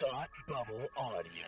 Thought Bubble Audio.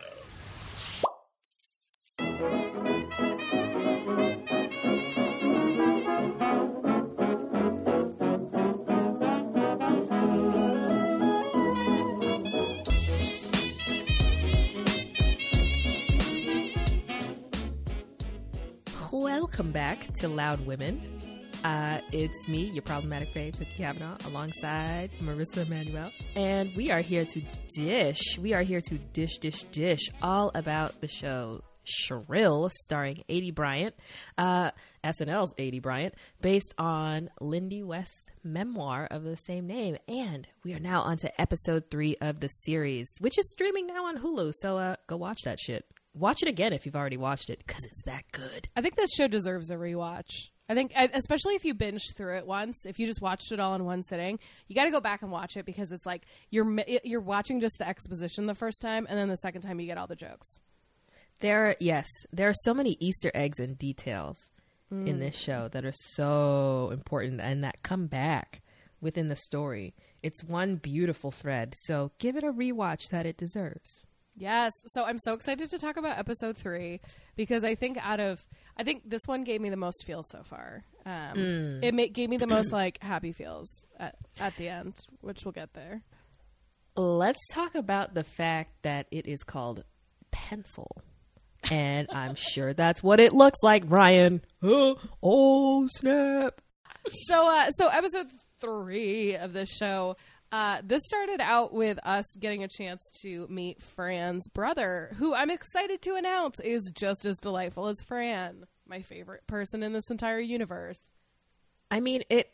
Welcome back to Loud Women. Uh, it's me, your problematic fave, Tiffany Kavanaugh, alongside Marissa Emanuel. And we are here to dish. We are here to dish, dish, dish all about the show Shrill, starring Aidy Bryant, uh, SNL's Aidy Bryant, based on Lindy West's memoir of the same name. And we are now on to episode three of the series, which is streaming now on Hulu. So uh, go watch that shit. Watch it again if you've already watched it, because it's that good. I think this show deserves a rewatch. I think, especially if you binged through it once, if you just watched it all in one sitting, you got to go back and watch it because it's like you're you're watching just the exposition the first time, and then the second time you get all the jokes. There, are, yes, there are so many Easter eggs and details in this mm. show that are so important and that come back within the story. It's one beautiful thread. So give it a rewatch that it deserves. Yes. So I'm so excited to talk about episode three because I think out of I think this one gave me the most feels so far. Um, It ma- gave me the most like happy feels at, at the end, which we'll get there. Let's talk about the fact that it is called pencil. And I'm sure that's what it looks like, Ryan. Oh, oh snap. So uh, so episode three of the show. Uh, this started out with us getting a chance to meet Fran's brother, who I'm excited to announce is just as delightful as Fran, my favorite person in this entire universe. I mean, it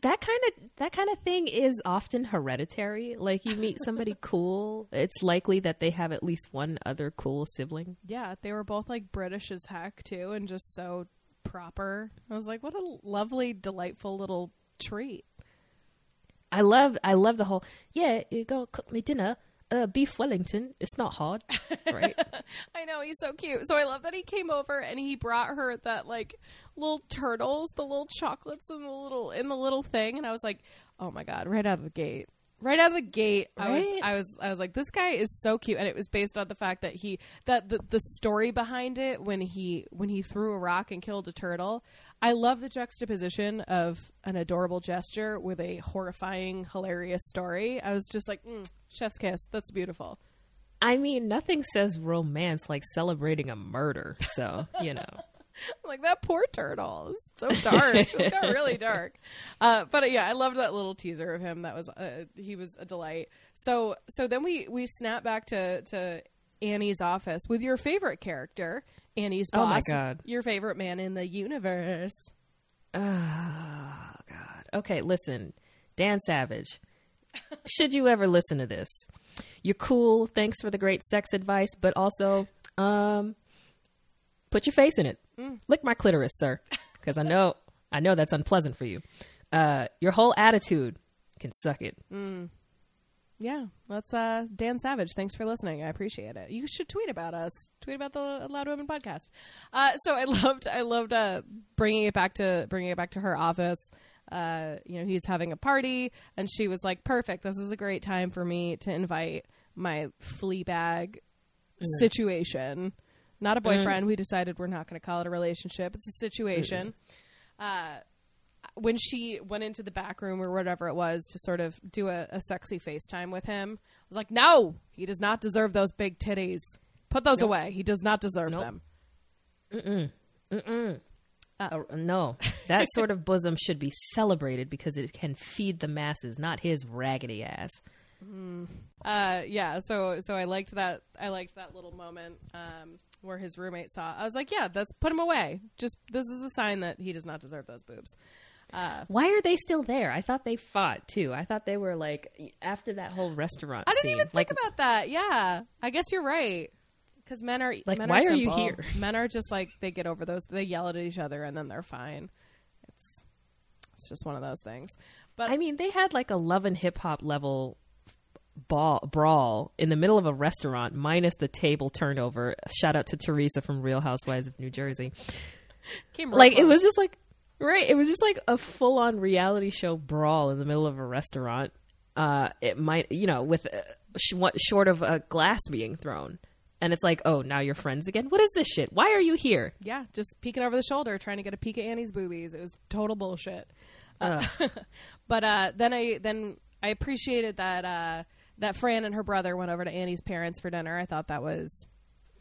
that kind of that kind of thing is often hereditary. Like you meet somebody cool, it's likely that they have at least one other cool sibling. Yeah, they were both like British as heck too, and just so proper. I was like, what a lovely, delightful little treat. I love I love the whole yeah, you go cook me dinner. Uh, beef Wellington. It's not hard, right? I know he's so cute. So I love that he came over and he brought her that like little turtles, the little chocolates in the little in the little thing, and I was like, oh my god, right out of the gate. Right out of the gate, I was, Right? I was, I was like, this guy is so cute, and it was based on the fact that he, that the the story behind it when he when he threw a rock and killed a turtle. I love the juxtaposition of an adorable gesture with a horrifying, hilarious story. I was just like, mm, chef's kiss. That's beautiful. I mean, nothing says romance like celebrating a murder. So you know, like that poor turtle it's so dark it got really dark uh, but uh, yeah i loved that little teaser of him that was uh, he was a delight so so then we we snap back to to annie's office with your favorite character annie's Oh boss my God. your favorite man in the universe oh god. Okay, listen, Dan Savage. Should you ever listen to this? You're cool. Thanks for the great sex advice, but also, um, put your face in it. Lick my clitoris, sir, because I know I know that's unpleasant for you. Uh, your whole attitude can suck it. yeah that's uh dan savage thanks for listening. I appreciate it. You should tweet about us. Tweet about the loud women podcast. Uh so i loved i loved uh bringing it back to bringing it back to her office. Uh you know he's having a party and she was like perfect. This is a great time for me to invite my flea bag situation not a boyfriend we decided we're not going to call it a relationship it's a situation uh when she went into the back room or whatever it was to sort of do a, a sexy FaceTime with him, I was like, no, he does not deserve those big titties. Put those away. He does not deserve Nope. them. Uh, no, that sort of bosom should be celebrated because it can feed the masses, not his raggedy ass. Uh, yeah. So so I liked that. I liked that little moment um, where his roommate saw. I was like, yeah, that's put him away. Just this is a sign that he does not deserve those boobs. Uh, why are they still there? I thought they fought too. I thought they were like after that whole restaurant I didn't scene. even think like, about that. Yeah, I guess you're right. Because men are Like, men why are you here? Men are just like they get over those. They yell at each other and then they're fine. It's it's just one of those things. But I mean, they had like a love and hip hop level ball, brawl in the middle of a restaurant, minus the table turnover. Shout out to Teresa from Real Housewives of New Jersey. came Like it was just like right. It was just like a full on reality show brawl in the middle of a restaurant. Uh, it might you know with uh, sh- short of a glass being thrown. And it's like, oh, now you're friends again. What is this shit? Why are you here? Yeah, just peeking over the shoulder, trying to get a peek at Annie's boobies. It was total bullshit. Uh, but uh, then I then I appreciated that uh, that Fran and her brother went over to Annie's parents for dinner. I thought that was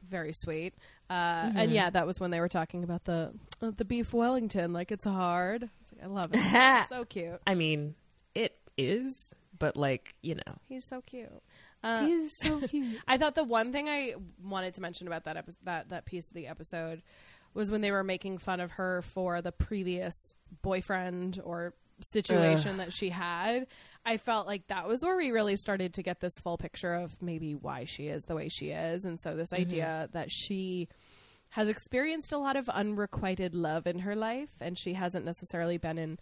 very sweet. Uh, And yeah, that was when they were talking about the uh, the beef Wellington. Like it's hard. I love it. so cute. I mean, it is, but like, you know, He's so cute. Uh, he's so cute. I thought the one thing I wanted to mention about that epi- that that piece of the episode was when they were making fun of her for the previous boyfriend or situation that she had. I felt like that was where we really started to get this full picture of maybe why she is the way she is, and so this mm-hmm. idea that she has experienced a lot of unrequited love in her life, and she hasn't necessarily been in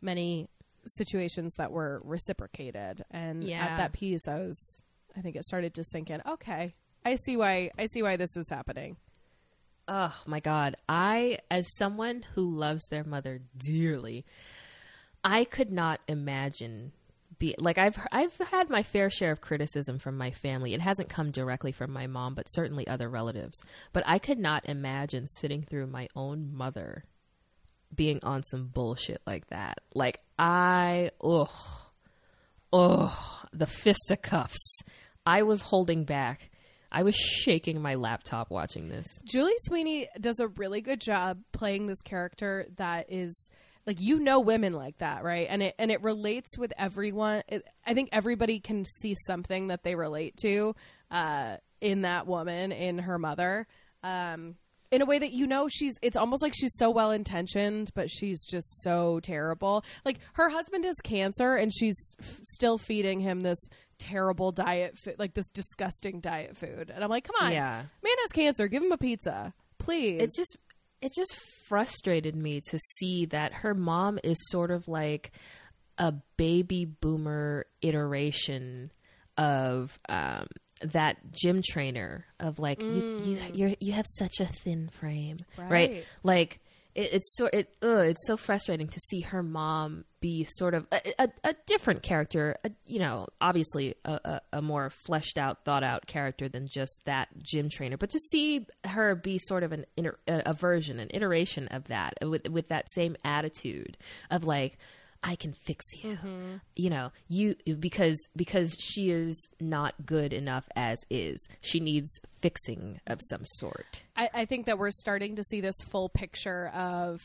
many situations that were reciprocated. And Yeah. at that piece, I was, I think it started to sink in. Okay, I see why. I see why this is happening. Oh my god. I as someone who loves their mother dearly, I could not imagine be like I've I've had my fair share of criticism from my family. It hasn't come directly from my mom, but certainly other relatives. But I could not imagine sitting through my own mother being on some bullshit like that. Like I ugh oh the fisticuffs. I was holding back. I was shaking my laptop watching this. Julia Sweeney does a really good job playing this character that is like you know women like that, right? And it and it relates with everyone. It, I think everybody can see something that they relate to uh, in that woman, in her mother. Um, in a way that you know she's it's almost like she's so well intentioned but she's just so terrible like her husband has cancer and she's f- still feeding him this terrible diet food like this disgusting diet food and i'm like come on Yeah. man has cancer give him a pizza please it's just it just frustrated me to see that her mom is sort of like a baby boomer iteration of um that gym trainer of like you you you're, you have such a thin frame right, Right. like it, it's so it ugh, it's so frustrating to see her mom be sort of a, a, a different character a, you know obviously a, a, more fleshed out thought out character than just that gym trainer. But to see her be sort of an inter, a version an iteration of that with with that same attitude of like I can fix you. Mm-hmm. You know, you because because she is not good enough as is. She needs fixing of some sort. I, I think that we're starting to see this full picture of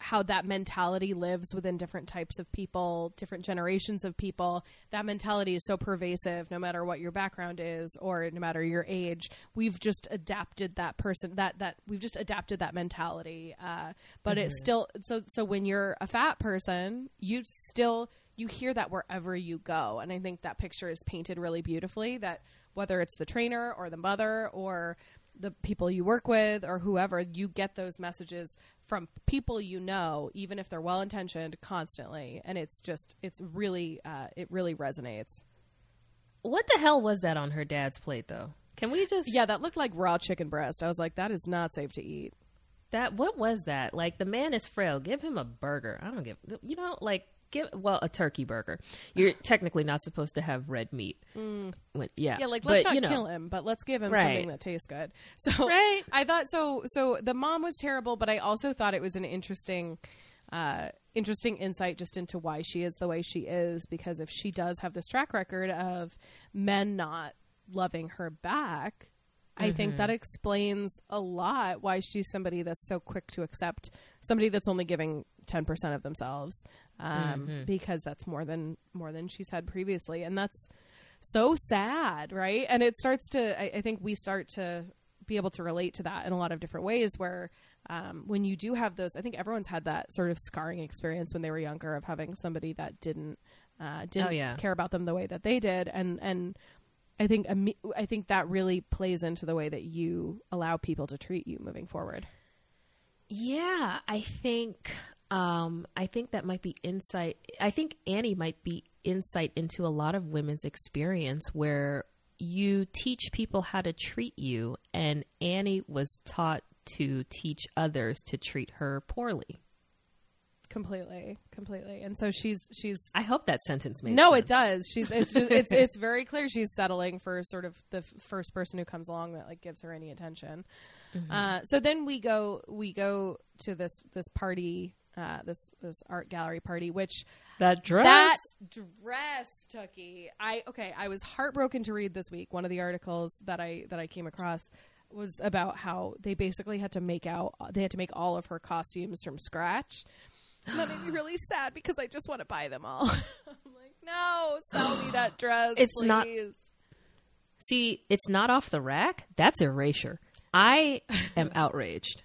how that mentality lives within different types of people, different generations of people. That mentality is so pervasive no matter what your background is or no matter your age. We've just adapted that person that that we've just adapted that mentality. Uh, but it's still so so when you're a fat person, you still you hear that wherever you go. And I think that picture is painted really beautifully that whether it's the trainer or the mother or the people you work with or whoever, you get those messages from people you know, even if they're well intentioned, constantly. And it's just, it's really, uh, it really resonates. What the hell was that on her dad's plate though? Can we just Yeah, that looked like raw chicken breast. I was like, that is not safe to eat. that what was that? Like the man is frail. Give him a burger. I don't give you know like give well a turkey burger. You're technically not supposed to have red meat. When, yeah, Yeah, like let's but, not you know, kill him, but let's give him Right. something that tastes good. So Right. I thought so. So the mom was terrible, but I also thought it was an interesting, uh, interesting insight just into why she is the way she is. Because if she does have this track record of men not loving her back, I think that explains a lot why she's somebody that's so quick to accept somebody that's only giving ten percent of themselves, um, because that's more than more than she's had previously, and that's so sad, right? And it starts to, I, I think we start to be able to relate to that in a lot of different ways where um, when you do have those, I think everyone's had that sort of scarring experience when they were younger of having somebody that didn't, uh, didn't Oh, yeah. care about them the way that they did. And, and I think, I think that really plays into the way that you allow people to treat you moving forward. Yeah, I think um, I think that might be insight. I think Annie might be insight into a lot of women's experience where you teach people how to treat you, and Annie was taught to teach others to treat her poorly. completely, completely. And so she's she's I hope that sentence made no, sense. it does. She's it's just, it's it's very clear she's settling for sort of the f- first person who comes along that like gives her any attention. Mm-hmm. Uh, so then we go we go to this this party uh, this this art gallery party, which That dress. that dress, Tookie. I okay. I was heartbroken to read this week. One of the articles that I that I came across was about how they basically had to make out. They had to make all of her costumes from scratch. And that made me really sad because I just want to buy them all. I'm like, no, sell me that dress. It's not- See, it's not off the rack. That's erasure. I am outraged.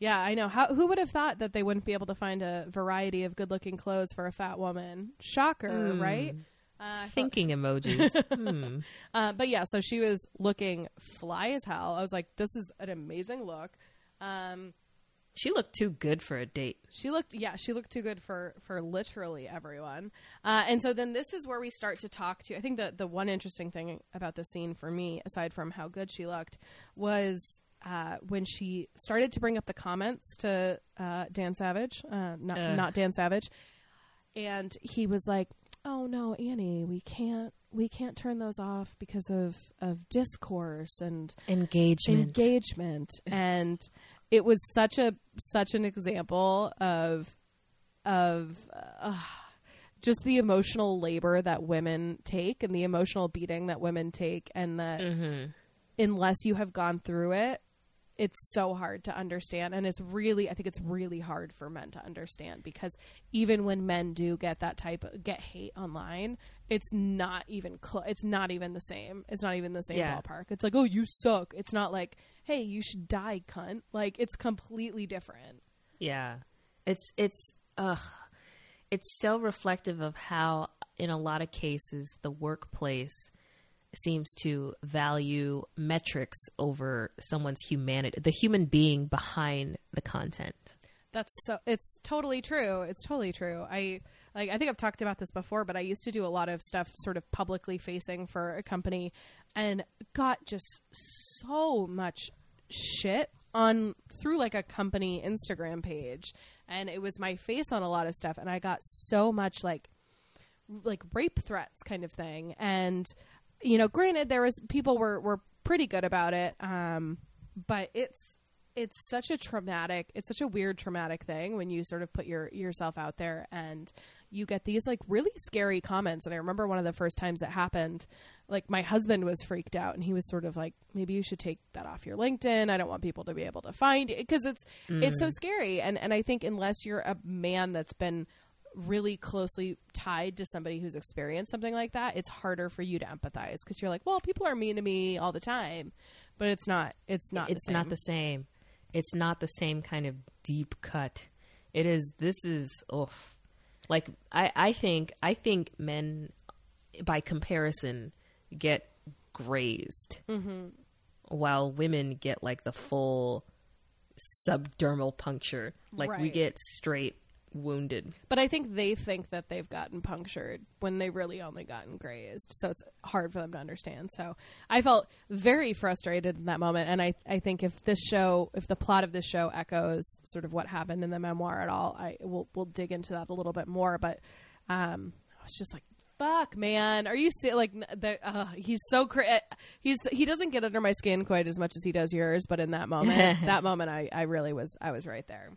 Yeah, I know. How who would have thought that they wouldn't be able to find a variety of good-looking clothes for a fat woman? Shocker, Hmm. right? Uh, felt- Thinking emojis. Hmm. Uh, but yeah, so she was looking fly as hell. I was like, this is an amazing look. Um, She looked too good for a date. she looked, yeah, she looked too good for for literally everyone. Uh, and so then this is where we start to talk to. I think the the one interesting thing about the scene for me, aside from how good she looked, was. Uh, when she started to bring up the comments to uh, Dan Savage, uh, not Ugh. not Dan Savage, and he was like, "Oh no, Annie, we can't we can't turn those off because of of discourse and Engagement. engagement." and it was such a such an example of of uh, just the emotional labor that women take and the emotional beating that women take, and that Mhm. unless you have gone through it it's so hard to understand and it's really i think it's really hard for men to understand because even when men do get that type of get hate online it's not even close it's not even the same it's not even the same Yeah. ballpark it's like oh you suck it's not like hey you should die cunt like it's completely different Yeah. It's it's ugh. It's so reflective of how in a lot of cases the workplace seems to value metrics over someone's humanity, the human being behind the content. That's so it's totally true. It's totally true. I like I think I've talked about this before, but I used to do a lot of stuff sort of publicly facing for a company and got just so much shit on through like a company Instagram page and it was my face on a lot of stuff and I got so much like like rape threats kind of thing and you know granted there was people were were pretty good about it um but it's it's such a traumatic it's such a weird traumatic thing when you sort of put your yourself out there and you get these like really scary comments. And i remember one of the first times it happened like my husband was freaked out and he was sort of like maybe you should take that off your linkedin. I don't want people to be able to find it. Because it's it's so scary. And and i think unless you're a man that's been really closely tied to somebody who's experienced something like that it's harder for you to empathize because you're like well people are mean to me all the time but it's not it's not it's the not same. the same. It's not the same kind of deep cut. It is. This is. Oof. Like I. I think. I think men, by comparison, get grazed, Mm-hmm. while women get like the full subdermal puncture. Like we get straight wounded. But I think they think that they've gotten punctured when they really only gotten grazed. So it's hard for them to understand. So I felt very frustrated in that moment. And I, I think if this show, if the plot of this show echoes sort of what happened in the memoir at all, I will we'll dig into that a little bit more. But um, I was just like, fuck, man, are you see like the, uh, he's so cra- he's he doesn't get under my skin quite as much as he does yours. But in that moment, that moment, I, I really was I was right there.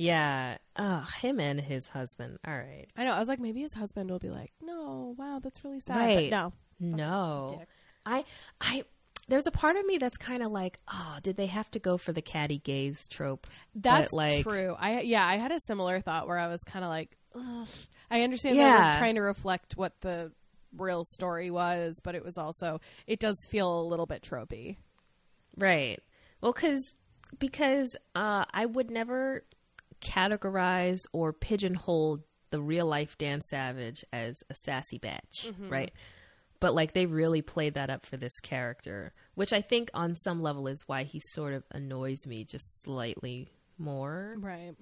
Yeah. Ugh. Him and his husband. All right. I know. I was like, maybe his husband will be like, "No, wow, that's really sad." Right. But no, No. I I there's a part of me that's kind of like, oh, did they have to go for the catty gaze trope? that's but, like, true. I yeah, I had a similar thought where I was kind of like, Ugh. I understand they Yeah. were trying to reflect what the real story was, but it was also it does feel a little bit tropey. Right. Well, cuz because uh I would never categorize or pigeonhole the real life Dan Savage as a sassy batch, mm-hmm. right? But like they really played that up for this character, which I think on some level is why he sort of annoys me just slightly more. Right.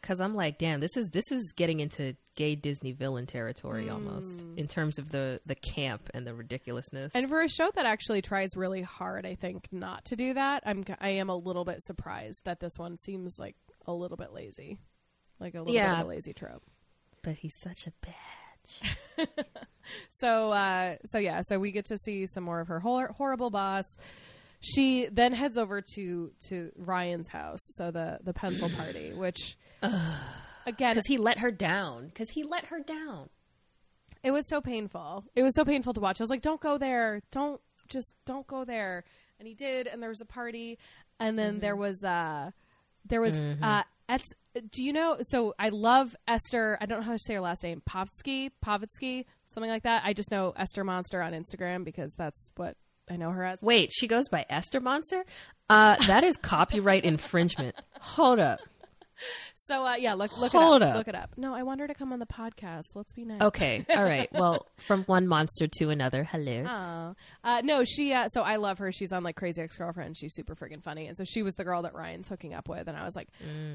because I'm like, damn, this is this is getting into gay Disney villain territory almost mm. in terms of the the camp and the ridiculousness. And for a show that actually tries really hard, I think not to do that. I'm I am a little bit surprised that this one seems like a little bit lazy. like a little Yeah. bit of a lazy trope. But he's such a bitch. So, uh, so yeah, so we get to see some more of her hor- horrible boss. She then heads over to to Ryan's house, so the the pencil party, which again, Because he let her down. Because he let her down. it was so painful. It was so painful to watch. I was like, "Don't go there. Don't just don't go there." And he did, and there was a party, and then there was uh there was uh Ets- do you know so I love Esther I don't know how to say her last name Povsky Povitsky something like that I just know Esther Monster on Instagram because that's what I know her as Wait, she goes by Esther Monster? Uh, that is copyright infringement. Hold up. so uh, yeah look look Hold it up. up. look it up no I want her to come on the podcast let's be nice Okay. All right. Well, from one monster to another. Hello. Uh, no, she. Uh, so I love her. She's on like Crazy Ex Girlfriend. She's super freaking funny, and so she was the girl that Ryan's hooking up with. And I was like,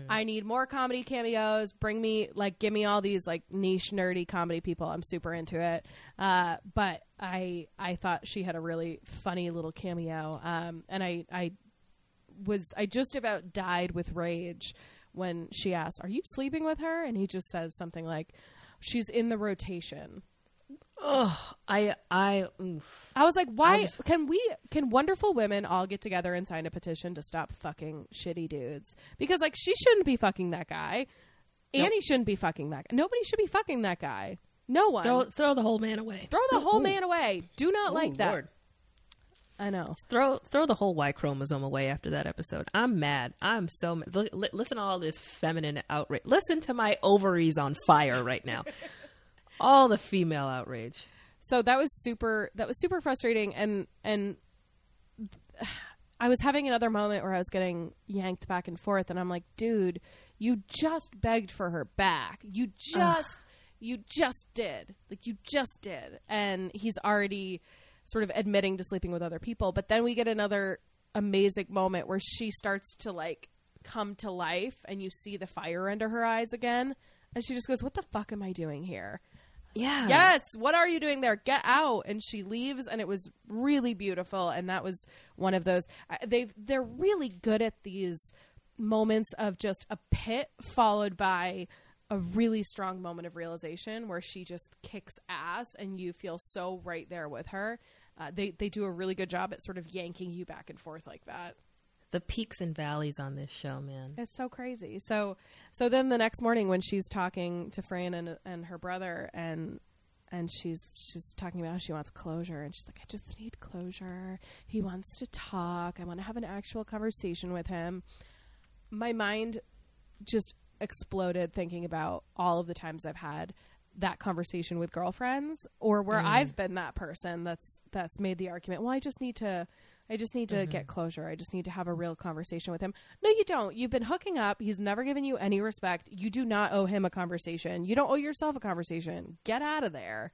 I need more comedy cameos. Bring me like, give me all these like niche nerdy comedy people. I'm super into it. Uh, but I I thought she had a really funny little cameo. Um, and I I was I just about died with rage when she asks, "Are you sleeping with her?" And he just says something like, "She's in the rotation." Ugh, I, I, oof. I was like, why was- can we can wonderful women all get together and sign a petition to stop fucking shitty dudes? Because like she shouldn't be fucking that guy. Annie shouldn't be fucking that guy. Nobody should be fucking that guy. No one. Throw, throw the whole man away. Throw the whole man away. Do not like that. Lord. I know. Throw, throw the whole Y chromosome away after that episode. I'm mad. I'm so mad. Li- li- listen to all this feminine outrage. Listen to my ovaries on fire right now. all the female outrage. So that was super that was super frustrating and and I was having another moment where I was getting yanked back and forth and I'm like, dude, you just begged for her back. You just you just did. Like you just did. And he's already sort of admitting to sleeping with other people, but then we get another amazing moment where she starts to like come to life and you see the fire under her eyes again and she just goes, "What the fuck am I doing here?" Yeah. yes what are you doing there get out and she leaves and it was really beautiful and that was one of those they they're really good at these moments of just a pit followed by a really strong moment of realization where she just kicks ass and you feel so right there with her uh, they they do a really good job at sort of yanking you back and forth like that The peaks and valleys on this show, man. it's so crazy. So so then the next morning when she's talking to Fran and and her brother and and she's she's talking about how she wants closure and she's like I just need closure. He wants to talk. I want to have an actual conversation with him. My mind just exploded thinking about all of the times I've had that conversation with girlfriends or where mm. I've been that person that's that's made the argument, well I just need to I just need to get mm-hmm. closure. I just need to have a real conversation with him. No, you don't. You've been hooking up. He's never given you any respect. You do not owe him a conversation. You don't owe yourself a conversation. Get out of there.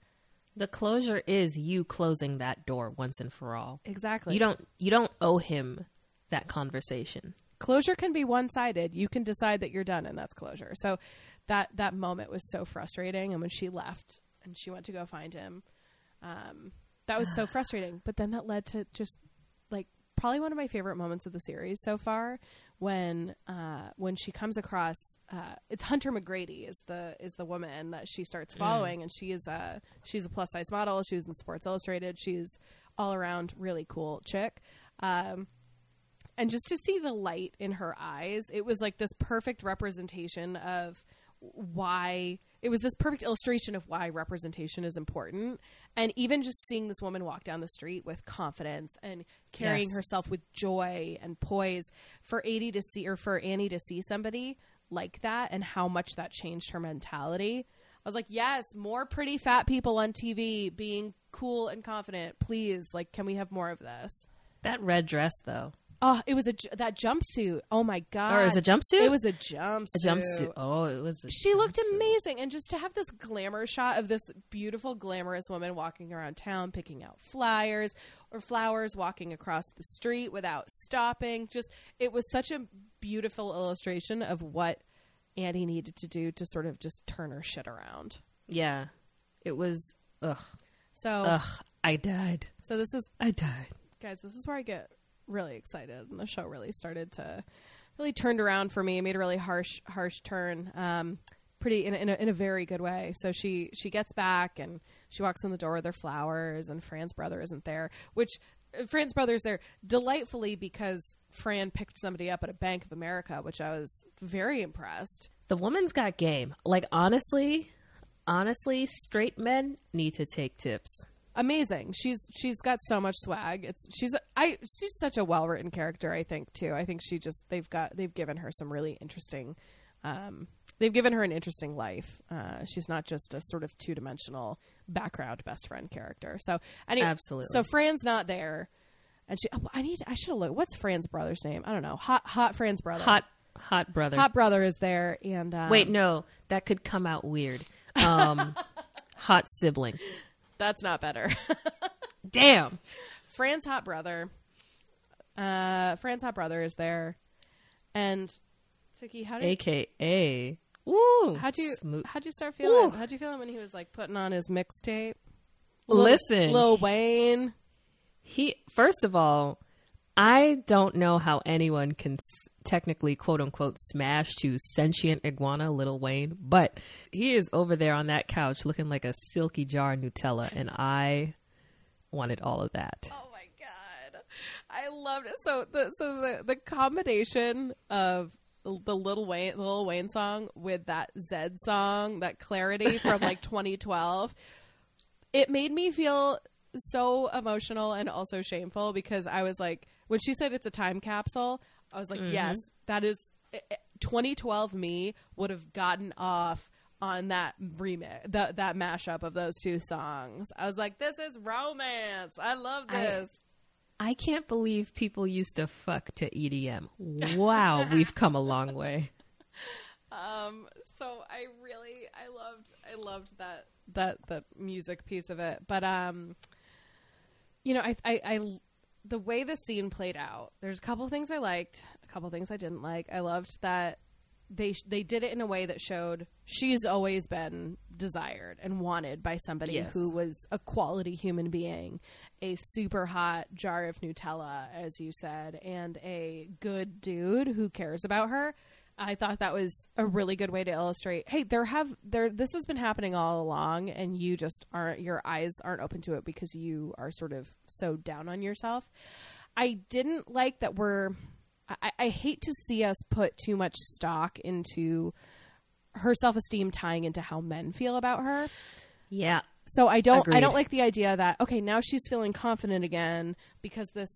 The closure is you closing that door once and for all. Exactly. You don't you don't owe him that conversation. closure can be one-sided. You can decide that you're done and that's closure. So that that moment was so frustrating. And when she left and she went to go find him um that was so frustrating. But then that led to just like probably one of my favorite moments of the series so far when uh when she comes across uh it's Hunter McGrady is the is the woman that she starts following. And she is uh she's a plus size model. She was in Sports Illustrated. She's all around really cool chick. Um and just to see the light in her eyes it was like this perfect representation of why it was this perfect illustration of why representation is important and even just seeing this woman walk down the street with confidence and carrying Yes. herself with joy and poise for Aidy to see or for Annie to see somebody like that and how much that changed her mentality I was like yes more pretty fat people on TV being cool and confident please like can we have more of this That red dress though. Oh, it was a that jumpsuit. Oh my god! Or is it a jumpsuit? It was a jumpsuit. a jumpsuit. Oh, it was. She looked amazing, and just to have this glamour shot of this beautiful, glamorous woman walking around town, picking out flyers or flowers, walking across the street without stopping. Just it was such a beautiful illustration of what Annie needed to do to sort of just turn her shit around. Yeah, it was. Ugh. So, Ugh. I died. so this is I died. guys this is where i get really excited and the show really started to really turned around for me. Made a really harsh harsh turn. Um, pretty in a, in a, in a very good way. So she she gets back and she walks in the door with her flowers, and Fran's brother isn't there, which. uh, Fran's brother's there delightfully because Fran picked somebody up at a Bank of America, which I was very impressed. The woman's got game. Like honestly, honestly, straight men need to take tips. Amazing. She's she's got so much swag. It's she's I she's such a well written character. I think too. I think she just they've got they've given her some really interesting. Um, they've given her an interesting life. Uh, she's not just a sort of two dimensional background best friend character. So anyway, Absolutely. So Fran's not there, and she. Oh, I need. To, I should have looked. What's Fran's brother's name? I don't know. Hot Hot Fran's brother. Hot, hot brother. Hot brother is there, and um, Wait, no, that could come out weird. Um, hot sibling. That's not better. Damn. Fran's hot brother. Uh, Fran's hot brother is there, and Tookie, how did AKA. Ooh. how'd you how'd you start feeling? Ooh. How'd you feeling when he was like putting on his mixtape? Listen. Lil Wayne. He first of all, I don't know how anyone can s- technically quote unquote smash to sentient iguana Little Wayne, but he is over there on that couch looking like a silky jar of Nutella, and I wanted all of that. Oh my god, I loved it. So the so the the combination of the Little Wayne Little Wayne song with that Zedd song, that Clarity from like 2012, it made me feel so emotional and also shameful because I was like, when she said it's a time capsule, I was like, yes, that is 2012 me would have gotten off on that remix, that that mashup of those two songs. I was like, this is romance. I love I- this. I can't believe people used to fuck to EDM. Wow, we've come a long way. Um, so I really, I loved, I loved that that that music piece of it. But um, you know, I, I, I, the way the scene played out. There's a couple things I liked, a couple things I didn't like. I loved that they sh- they did it in a way that showed she's always been desired and wanted by somebody Yes. who was a quality human being, a super hot jar of Nutella, as you said, and a good dude who cares about her. I thought that was a mm-hmm. really good way to illustrate. Hey, there have there this has been happening all along, and you just aren't your eyes aren't open to it because you are sort of so down on yourself. I didn't like that we're. I, I hate to see us put too much stock into her self esteem tying into how men feel about her. Yeah, So I don't I don't like the idea that okay now she's feeling confident again because this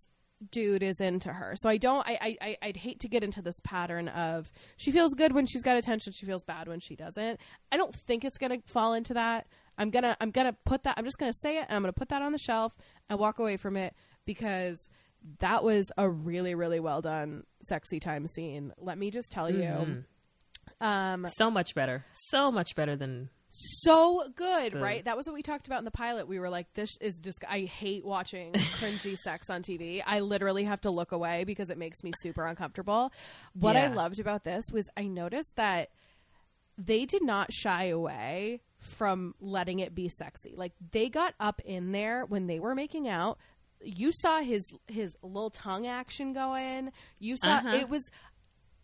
dude is into her. So I don't I, I I'd hate to get into this pattern of she feels good when she's got attention, she feels bad when she doesn't. I don't think it's gonna fall into that. I'm gonna I'm gonna put that I'm just gonna say it I'm gonna put that on the shelf and walk away from it because that was a really really well done sexy time scene. Let me just tell you. Mm-hmm. Um so much better. So much better than so good, Good. right? That was what we talked about in the pilot. We were like, "This is just." I hate watching cringy sex on TV. I literally have to look away because it makes me super uncomfortable. What I loved about this was I noticed that they did not shy away from letting it be sexy. Like they got up in there when they were making out. You saw his his little tongue action going. You saw Uh-huh. it was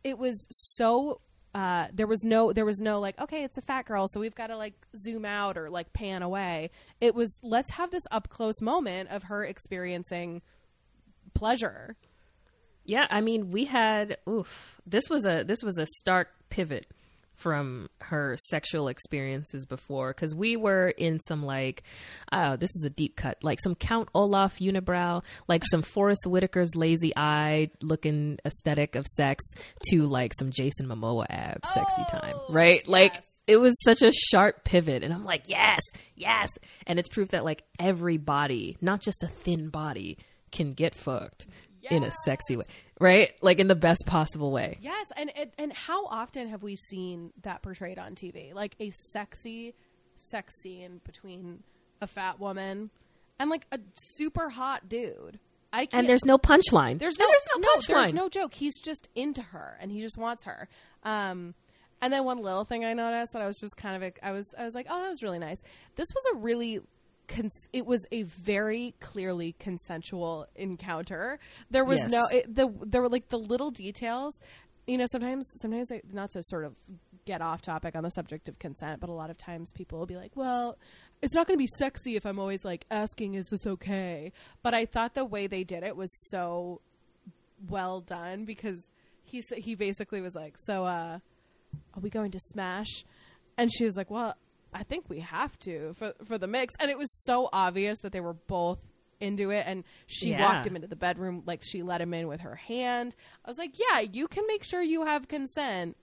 it was so uh, there was no there was no like okay it's a fat girl so we've got to like zoom out or like pan away it was let's have this up close moment of her experiencing pleasure Yeah, I mean, we had oof. This was a this was a stark pivot from her sexual experiences before because we were in some like oh this is a deep cut like some count olaf unibrow like some forest whitaker's lazy eye looking aesthetic of sex to like some jason momoa abs sexy time oh, right? Like yes. it was such a sharp pivot and i'm like yes yes. And it's proof that like every body not just a thin body can get fucked in a sexy way right like in the best possible way yes and, and and how often have we seen that portrayed on tv like a sexy sex scene between a fat woman and like a super hot dude i can't and there's no punchline There's And no, there's no punchline There's no joke. He's just into her, and he just wants her. Um, and then one little thing I noticed that I was just kind of, I was, I was like, oh, that was really nice. This was a really, cons- it was a very clearly consensual encounter. There was Yes. no, it, the there were like the little details. you know, sometimes, sometimes, I, not to sort of get off topic on the subject of consent, but a lot of times people will be like, well, it's not going to be sexy if I'm always like asking, is this okay? But I thought the way they did it was so well done because he he basically was like, so uh, are we going to smash? And she was like, well, I think we have to for for the mix. And it was so obvious that they were both into it and she Yeah. walked him into the bedroom like she let him in with her hand. I was like, yeah, you can make sure you have consent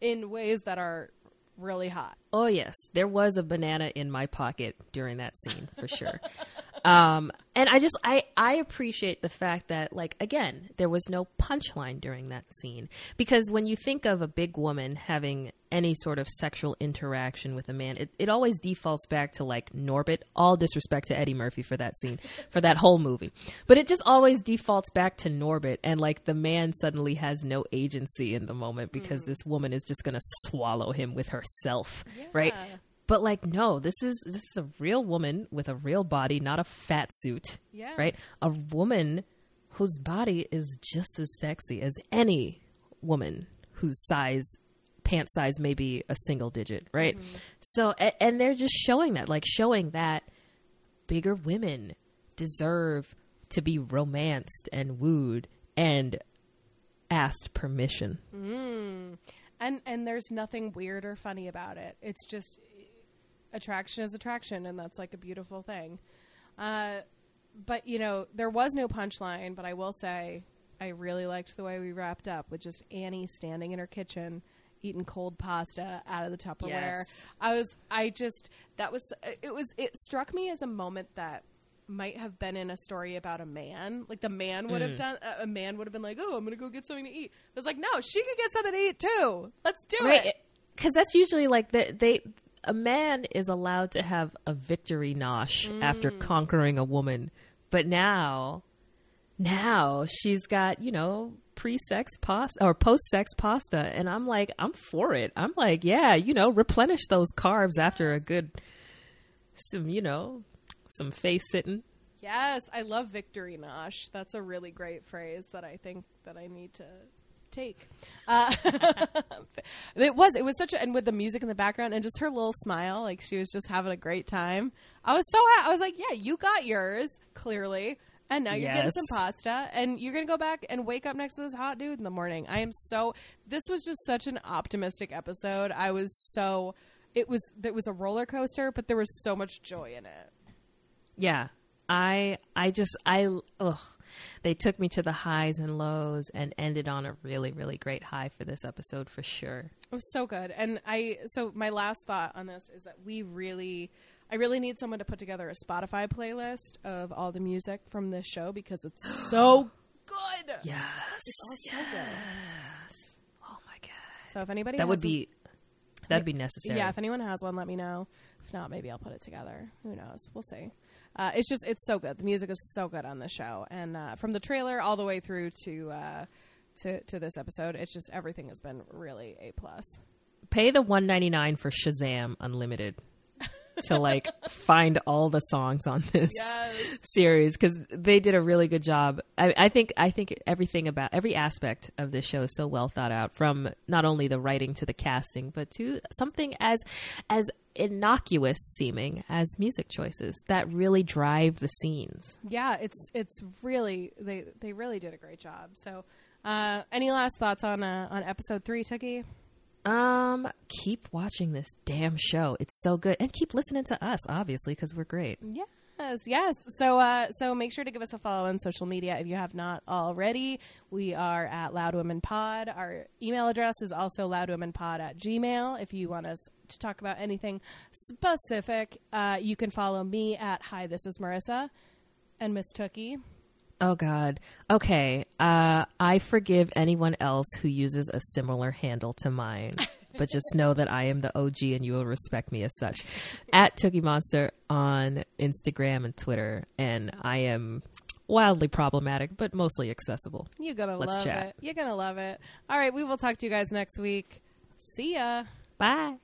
in ways that are really hot. Oh yes, there was a banana in my pocket during that scene for sure. um, and I just I I appreciate the fact that like again there was no punchline during that scene because when you think of a big woman having any sort of sexual interaction with a man, it, it always defaults back to like Norbit. All disrespect to Eddie Murphy for that scene, for that whole movie, but it just always defaults back to Norbit, and like the man suddenly has no agency in the moment because this woman is just gonna swallow him with herself, right? But like, no, this is this is a real woman with a real body, not a fat suit, Yeah. right? A woman whose body is just as sexy as any woman whose size pant size may be a single digit, right? Mm-hmm. So, a- and they're just showing that, like showing that bigger women deserve to be romanced and wooed and asked permission. Mm. And and there's nothing weird or funny about it. It's just attraction is attraction and that's like a beautiful thing. Uh but you know, there was no punchline, but I will say I really liked the way we wrapped up with just Annie standing in her kitchen eating cold pasta out of the Tupperware. Yes. I was I just that was it was it struck me as a moment that might have been in a story about a man. Like the man would Mm. have done a- man would have been like, "Oh, I'm going to go get something to eat." It was like, "No, she could get something to eat too. Let's do it." because that's usually like the, they a man is allowed to have a victory nosh after mm. conquering a woman. But now now she's got you know pre-sex pasta or post-sex pasta and i'm like i'm for it. I'm like yeah you know replenish those carbs after a good some you know some face sitting. Yes, I love victory nosh. That's a really great phrase that I think that I need to take. Uh, it was it was such a and with the music in the background and just her little smile, like she was just having a great time. I was so ha- I was like, yeah, you got yours clearly. And now you're getting some pasta, and you're gonna go back and wake up next to this hot dude in the morning. I am so. This was just such an optimistic episode. I was so. It was. It was a roller coaster, but there was so much joy in it. Yeah. I I just I ugh. They took me to the highs and lows and ended on a really really great high for this episode for sure. It was so good. And I so my last thought on this is that we really I really need someone to put together a Spotify playlist of all the music from this show because it's so good. Yes. all so good. Oh my god. So if anybody That would be that'd be necessary. Yeah, if anyone has one, let me know. If not, maybe I'll put it together. Who knows? We'll see. Uh, it's just it's so good. The music is so good on the show, and uh, from the trailer all the way through to uh, to to this episode, it's just everything has been really a plus. Pay the 199 for Shazam Unlimited to like find all the songs on this Yes. series because they did a really good job. I, I think I think everything about every aspect of this show is so well thought out, from not only the writing to the casting, but to something as as innocuous seeming as music choices that really drive the scenes. Yeah, it's it's really they they really did a great job. So, uh, any last thoughts on uh, on episode three, Tookie? Um, keep watching this damn show. It's so good, and keep listening to us, obviously, because we're great. Yes, yes. So, uh, so make sure to give us a follow on social media if you have not already. We are at Loud Women Pod. Our email address is also loudwomenpod at gmail. If you want us to talk about anything specific, uh, you can follow me at Hi, this is Marissa, and Miss Tookie. Oh God. Okay. Uh, I forgive anyone else who uses a similar handle to mine, but just know that I am the OG and you will respect me as such. At Tookie Monster on Instagram and Twitter, and I am wildly problematic, but mostly accessible. You're gonna Let's love chat. it. You're gonna love it. All right, we will talk to you guys next week. See ya. Bye.